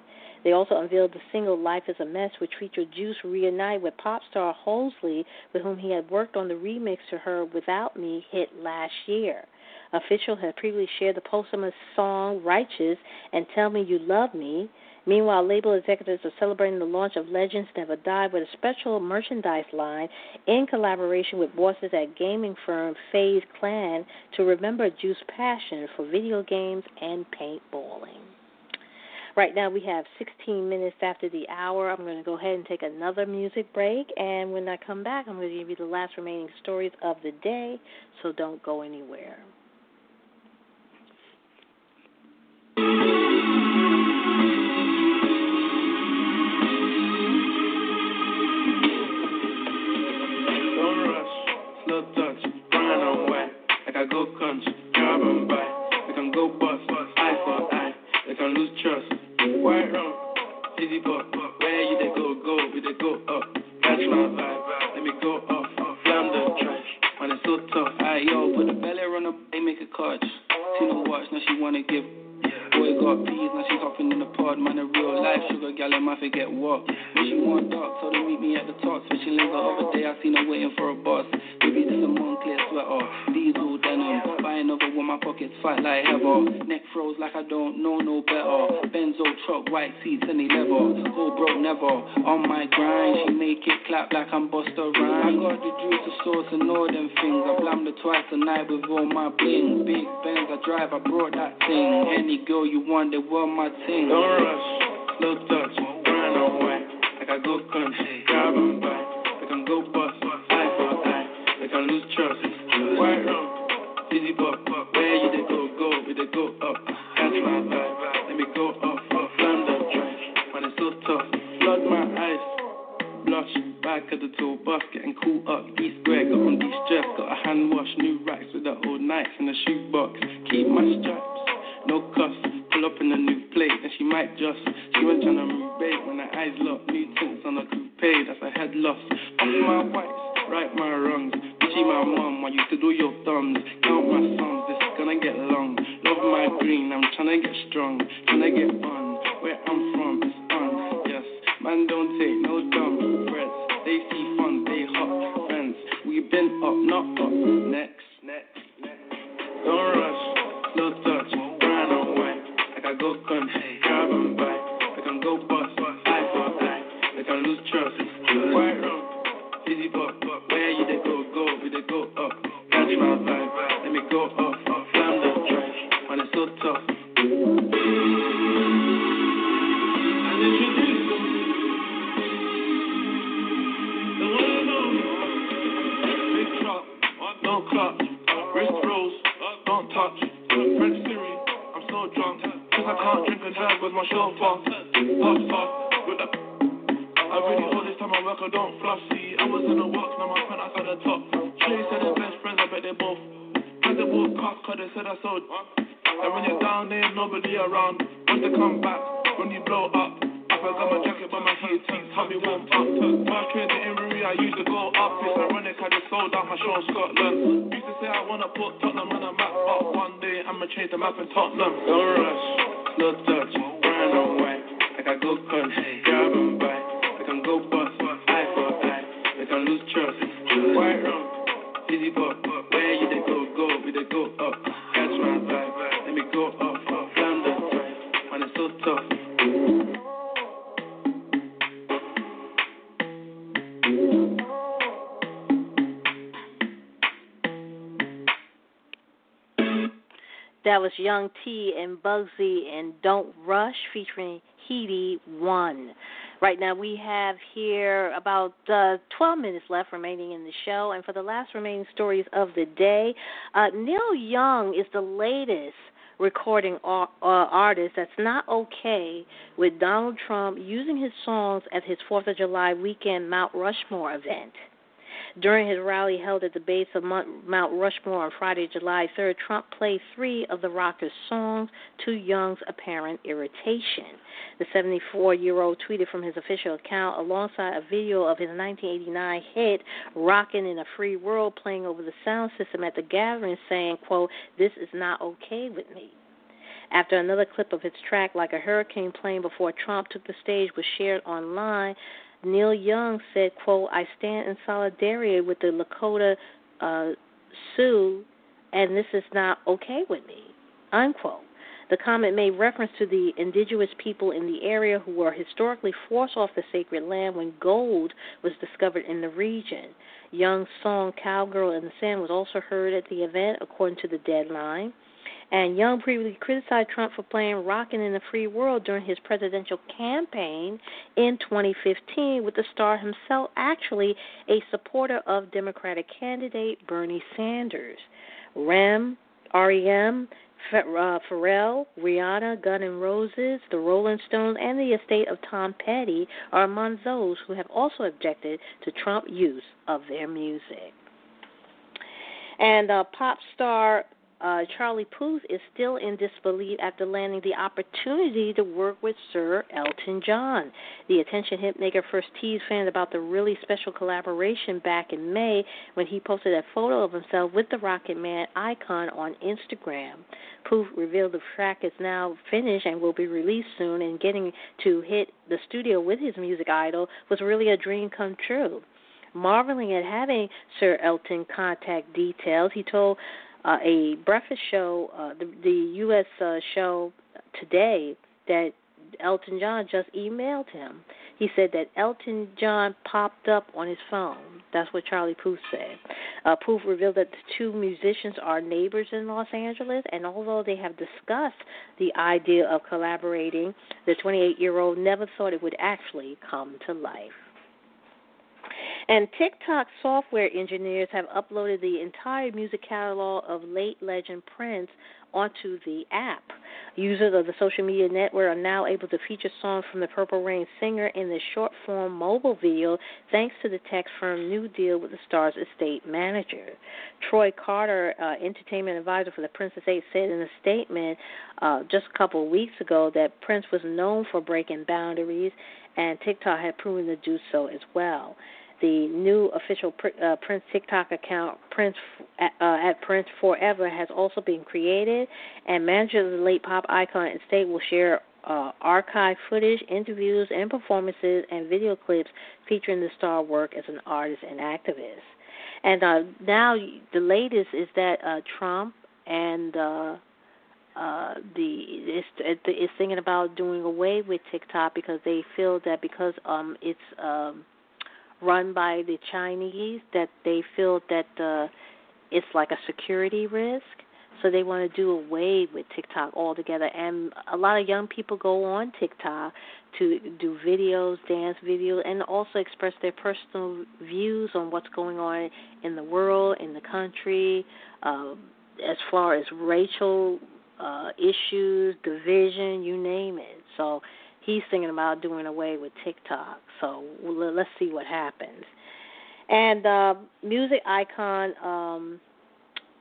They also unveiled the single Life is a Mess, which featured Juice reunite with pop star Halsey, with whom he had worked on the remix to her Without Me hit last year. Official had previously shared the posthumous song Righteous and Tell Me You Love Me. Meanwhile, label executives are celebrating the launch of Legends Never Die with a special merchandise line in collaboration with bosses at gaming firm FaZe Clan to remember Juice's passion for video games and paintballing. Right now, we have 16 minutes after the hour. I'm going to go ahead and take another music break. And when I come back, I'm going to give you the last remaining stories of the day. So don't go anywhere. Don't rush, slow touch, brown and white. Like I go country, grab and. We can go bust, eye for eye. We can lose trust. White rum, easy pop. Where you they go, go, we they go up. Catch my vibe, let me go off. Flam the track, man it's so tough. Aye yo, put the belly on up, they make a catch. See no watch, now she wanna give. Boy got peas, now she hopping in the pod. Man, a real life sugar gal, I forget what. When she want dark, so they meet me at the top. Switching lanes the other day, I seen her waiting for a bus. Baby, this a Moncler sweater, diesel denim. Buying over with my pockets fight like heather. Neck froze like I don't know no better. Benzo truck, white seats, any leather. Go broke never. On my grind, she make it clap like I'm Busta Rhymes. I got the juice, the sauce, and all them things. I blammed her twice a night with all my bling. Big Benz I drive, I brought that thing. Any girl you they want my thing. Don't rush, touch, brown and white. Like I go country, grab and buy. We can go bust, eye for eye. We can lose trust. White rum, easy pop. Where you they go, go, we they go up. Catch my vibe, let me go off. Flam the drive, man it's so tough. Flood my eyes, blush. Back at the tool bus, getting cool up. East square, got on these stress. Got a hand wash, new racks with the old nights in the shoebox. Keep my stripes, no cuss. Up in a new plate, and she might just. She went trying to bait when her eyes locked. New tints on a coupe, that's a head loss. Off my whites, right my wrongs. Bitchy my mom, I used to do your thumbs. Count my sons, this is gonna get long. Love my green, I'm trying to get strong. Trying to get on, where I'm from, it's on. Yes, man, don't take no dumb threats. They see fun, they hot friends. We been up, not up. Next, next, next. Don't rush, go country, grab and buy. We can go bust, eye for eye. We can lose trust. White rum, with my chauffeur. Puff, with the. I really hold this time I work, I don't. See, I was in the work, now my friend outside the top. Trey said they're best friends, I bet they both. Had they bought cars, cause they said I sold. And when you're down there, nobody around. Once they come back, when you blow up. I forgot my jacket, but my heat teeth help me warm up. First train to Inverie, I used to go up. It's ironic, I just sold out my show in Scotland. Used to say I wanna put Tottenham on the map, but one day I'ma change the map in Tottenham. Don't rush, no touch, I go grab and buy. I'm go bust, eye for eye. I lose trust, buck. Where you they go, go, we they go up. Catch my vibe, let me go up. That Young T and Bugsey and Don't Rush featuring Headie One. Right now we have here about uh, 12 minutes left remaining in the show, and for the last remaining stories of the day, uh, Neil Young is the latest recording ar- uh, artist that's not okay with Donald Trump using his songs at his Fourth of July weekend Mount Rushmore event. During his rally held at the base of Mount Rushmore on Friday, July 3rd, Trump played three of the rocker's songs to Young's apparent irritation. The 74 year old tweeted from his official account alongside a video of his 1989 hit, Rockin' in a Free World, playing over the sound system at the gathering, saying, quote, This is not okay with me. After another clip of his track, Like a Hurricane, playing before Trump took the stage, was shared online, Neil Young said, quote, I stand in solidarity with the Lakota uh, Sioux, and this is not okay with me, unquote. The comment made reference to the indigenous people in the area who were historically forced off the sacred land when gold was discovered in the region. Young's song Cowgirl in the Sand was also heard at the event, according to the deadline. And Young previously criticized Trump for playing Rockin' in the Free World during his presidential campaign in 2015, with the star himself actually a supporter of Democratic candidate Bernie Sanders. Rem, REM, uh, Pharrell, Rihanna, Gun N' Roses, the Rolling Stones, and the estate of Tom Petty are among those who have also objected to Trump's use of their music. And uh, pop star uh, Charlie Puth is still in disbelief after landing the opportunity to work with Sir Elton John. The attention hitmaker first teased fans about the really special collaboration back in May when he posted a photo of himself with the Rocket Man icon on Instagram. Puth revealed the track is now finished and will be released soon, and getting to hit the studio with his music idol was really a dream come true marveling at having Sir Elton contact details, he told uh, a breakfast show, uh, the, the U.S. Uh, show today, that Elton John just emailed him. He said that Elton John popped up on his phone. That's what Charlie Puth said. Uh, Puth revealed that the two musicians are neighbors in Los Angeles, and although they have discussed the idea of collaborating, the 28 year old never thought it would actually come to life. And TikTok software engineers have uploaded the entire music catalog of late legend Prince onto the app. Users of the social media network are now able to feature songs from the Purple Rain singer in the short form mobile video thanks to the tech firm New Deal with the star's estate manager. Troy Carter, uh, entertainment advisor for the Prince estate, said in a statement uh, just a couple of weeks ago that Prince was known for breaking boundaries, and TikTok had proven to do so as well the new official uh, Prince TikTok account, Prince uh, at Prince Forever, has also been created, and manager of the late pop icon estate will share uh, archive footage, interviews, and performances, and video clips featuring the star work as an artist and activist. And uh, now the latest is that uh, Trump and uh, uh, the is is thinking about doing away with TikTok because they feel that because um it's um run by the Chinese that they feel that uh, it's like a security risk. So they want to do away with TikTok altogether. And a lot of young people go on TikTok to do videos, dance videos, and also express their personal views on what's going on in the world, in the country, uh, as far as racial uh, issues, division, you name it. So he's thinking about doing away with TikTok. So let's see what happens. And uh, music icon, um,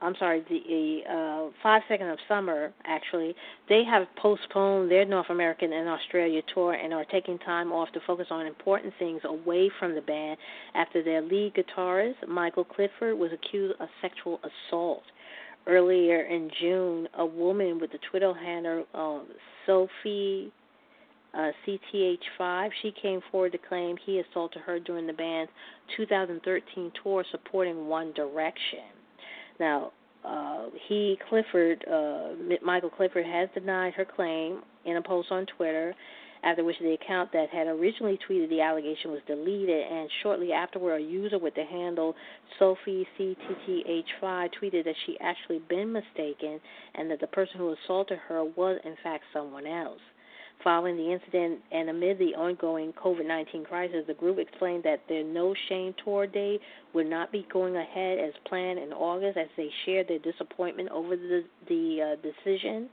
I'm sorry, the uh, Five Seconds of Summer, actually, they have postponed their North American and Australia tour and are taking time off to focus on important things away from the band after their lead guitarist, Michael Clifford, was accused of sexual assault. Earlier in June, a woman with the Twitter handle uh, Sophie uh, CTH5. She came forward to claim he assaulted her during the band's 2013 tour supporting One Direction. Now, uh, he, Clifford, uh, Michael Clifford, has denied her claim in a post on Twitter, after which the account that had originally tweeted the allegation was deleted, and shortly afterward, a user with the handle Sophie CTTH5 tweeted that she actually been mistaken and that the person who assaulted her was in fact someone else. Following the incident and amid the ongoing COVID 19 crisis, the group explained that their No Shame tour date would not be going ahead as planned in August as they shared their disappointment over the, the uh, decision.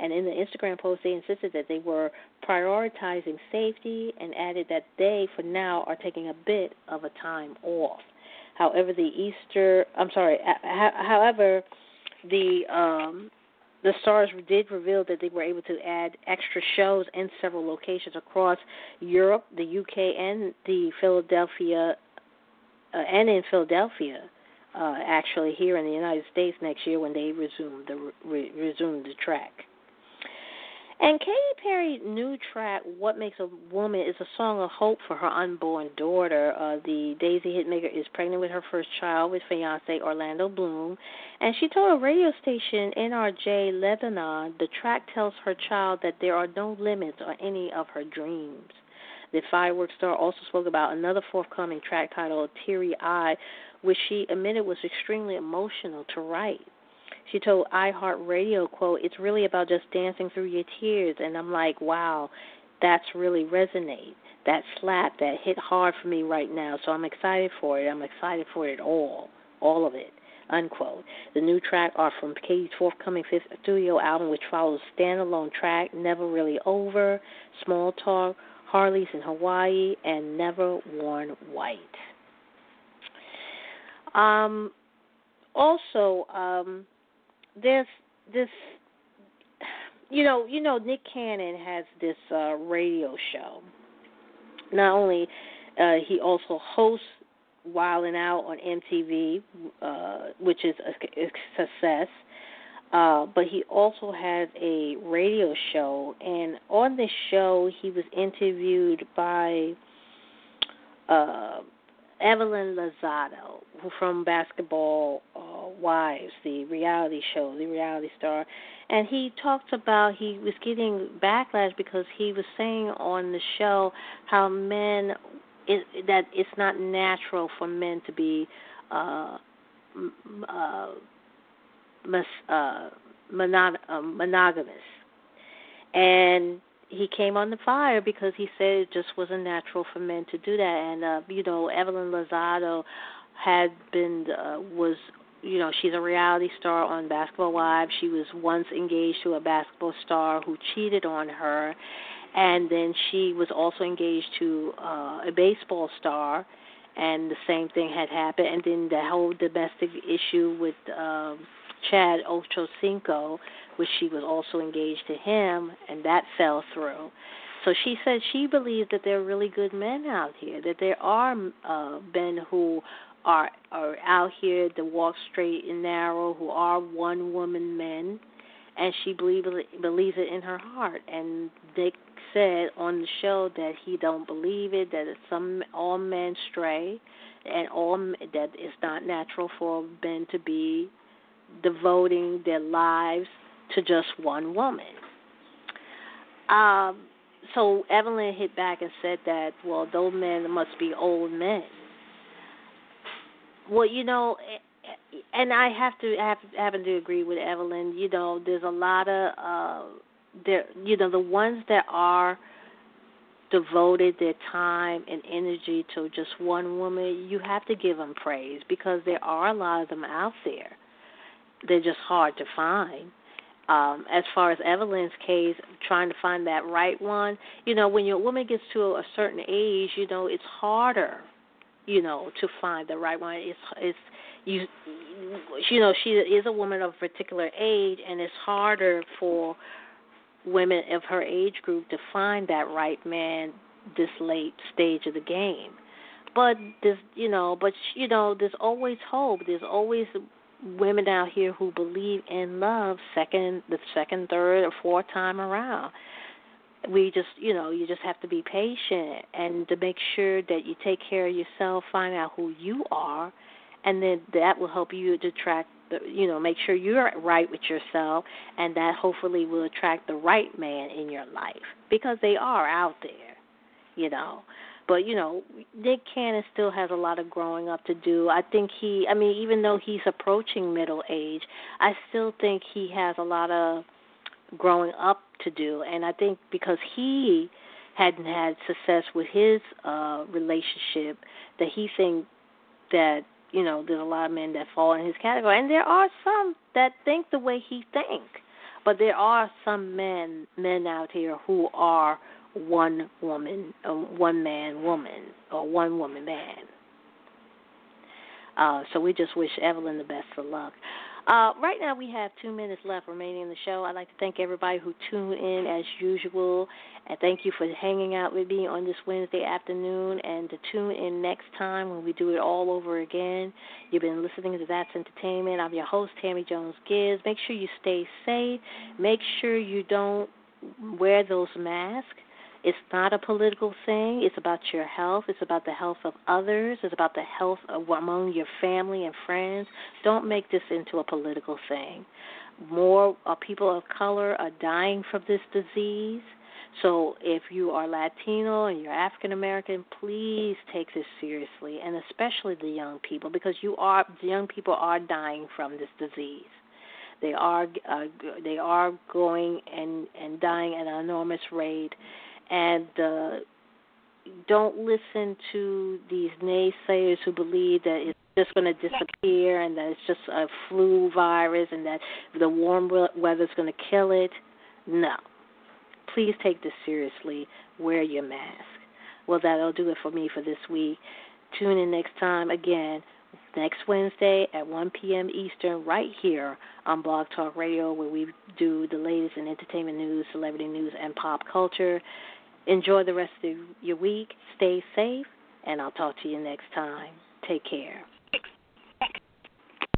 And in the Instagram post, they insisted that they were prioritizing safety and added that they, for now, are taking a bit of a time off. However, the Easter, I'm sorry, however, the um, the stars did reveal that they were able to add extra shows in several locations across Europe, the UK, and the Philadelphia, uh, and in Philadelphia, uh, actually here in the United States next year when they resume the re- resume the track. And Katy Perry's new track, What Makes a Woman, is a song of hope for her unborn daughter. Uh, the Daisy hitmaker is pregnant with her first child with fiance Orlando Bloom. And she told a radio station, NRJ Lebanon, the track tells her child that there are no limits on any of her dreams. The fireworks star also spoke about another forthcoming track titled Teary Eye, which she admitted was extremely emotional to write. She told iHeartRadio, quote, it's really about just dancing through your tears. And I'm like, wow, that's really resonate. That slap, that hit hard for me right now. So I'm excited for it. I'm excited for it all, all of it, unquote. The new track are from Katy's forthcoming fifth studio album, which follows standalone track, Never Really Over, Small Talk, Harley's in Hawaii, and Never Worn White. Um, also, um, there's this you know you know Nick Cannon has this uh radio show. Not only uh he also hosts Wildin' Out on MTV, uh, which is a, a success. Uh, but he also has a radio show, and on this show, he was interviewed by uh, Evelyn Lozado from Basketball uh, Wives, the reality show, the reality star, and he talked about he was getting backlash because he was saying on the show how men it, that it's not natural for men to be uh, uh, mas, uh, monog- uh, monogamous, and he came on the fire because he said it just wasn't natural for men to do that. And uh, you know, Evelyn Lozado had been uh, was you know she's a reality star on Basketball Wives. She was once engaged to a basketball star who cheated on her, and then she was also engaged to uh, a baseball star, and the same thing had happened. And then the whole domestic issue with um, Chad Ochocinco which she was also engaged to him, and that fell through. So she said she believes that there are really good men out here, that there are uh, men who are are out here that walk straight and narrow, who are one woman men, and she believe, believes it in her heart. And Dick said on the show that he don't believe it, that some all men stray, and all that it's not natural for men to be devoting their lives to just one woman. Um, so Evelyn hit back and said that, well, those men must be old men. Well, you know, and I have to have having to agree with Evelyn. You know, there's a lot of uh, there. You know, the ones that are devoted their time and energy to just one woman, you have to give them praise because there are a lot of them out there. They're just hard to find um, as far as Evelyn's case, trying to find that right one, you know, when your woman gets to a certain age, you know, it's harder, you know, to find the right one. It's it's you, you know, she is a woman of a particular age, and it's harder for women of her age group to find that right man this late stage of the game. But there's, you know, but you know, there's always hope. There's always women out here who believe in love second, the second, third, or fourth time around. We just, you know, you just have to be patient and to make sure that you take care of yourself, find out who you are, and then that will help you to attract the, you know, make sure you're right with yourself, and that hopefully will attract the right man in your life because they are out there, you know. But you know, Nick Cannon still has a lot of growing up to do. I think he, I mean, even though he's approaching middle age, I still think he has a lot of growing up to do. And I think because he hadn't had success with his uh relationship, that he think that you know there's a lot of men that fall in his category, and there are some that think the way he thinks. But there are some men men out here who are one woman, uh, one man woman, or one woman man. Uh, so we just wish Evelyn the best of luck. Uh, right now, we have two minutes left remaining in the show. I'd like to thank everybody who tuned in as usual, and thank you for hanging out with me on this Wednesday afternoon. And to tune in next time when we do it all over again. You've been listening to That's Entertainment. I'm your host, Tammy Jones Gibbs. Make sure you stay safe. Make sure you don't wear those masks. It's not a political thing. It's about your health. It's about the health of others. It's about the health of among your family and friends. Don't make this into a political thing. More uh, people of color are dying from this disease. So if you are Latino and you're African American, please take this seriously, and especially the young people, because you are the young people are dying from this disease. They are uh, they are going and and dying at an enormous rate and uh, don't listen to these naysayers who believe that it's just going to disappear and that it's just a flu virus and that the warm weather is going to kill it. No. Please take this seriously. Wear your mask. Well, that'll do it for me for this week. Tune in next time again next Wednesday at 1 p.m. Eastern, right here on Blog Talk Radio, where we do the latest in entertainment news, celebrity news, and pop culture. Enjoy the rest of your week. Stay safe, and I'll talk to you next time. Take care.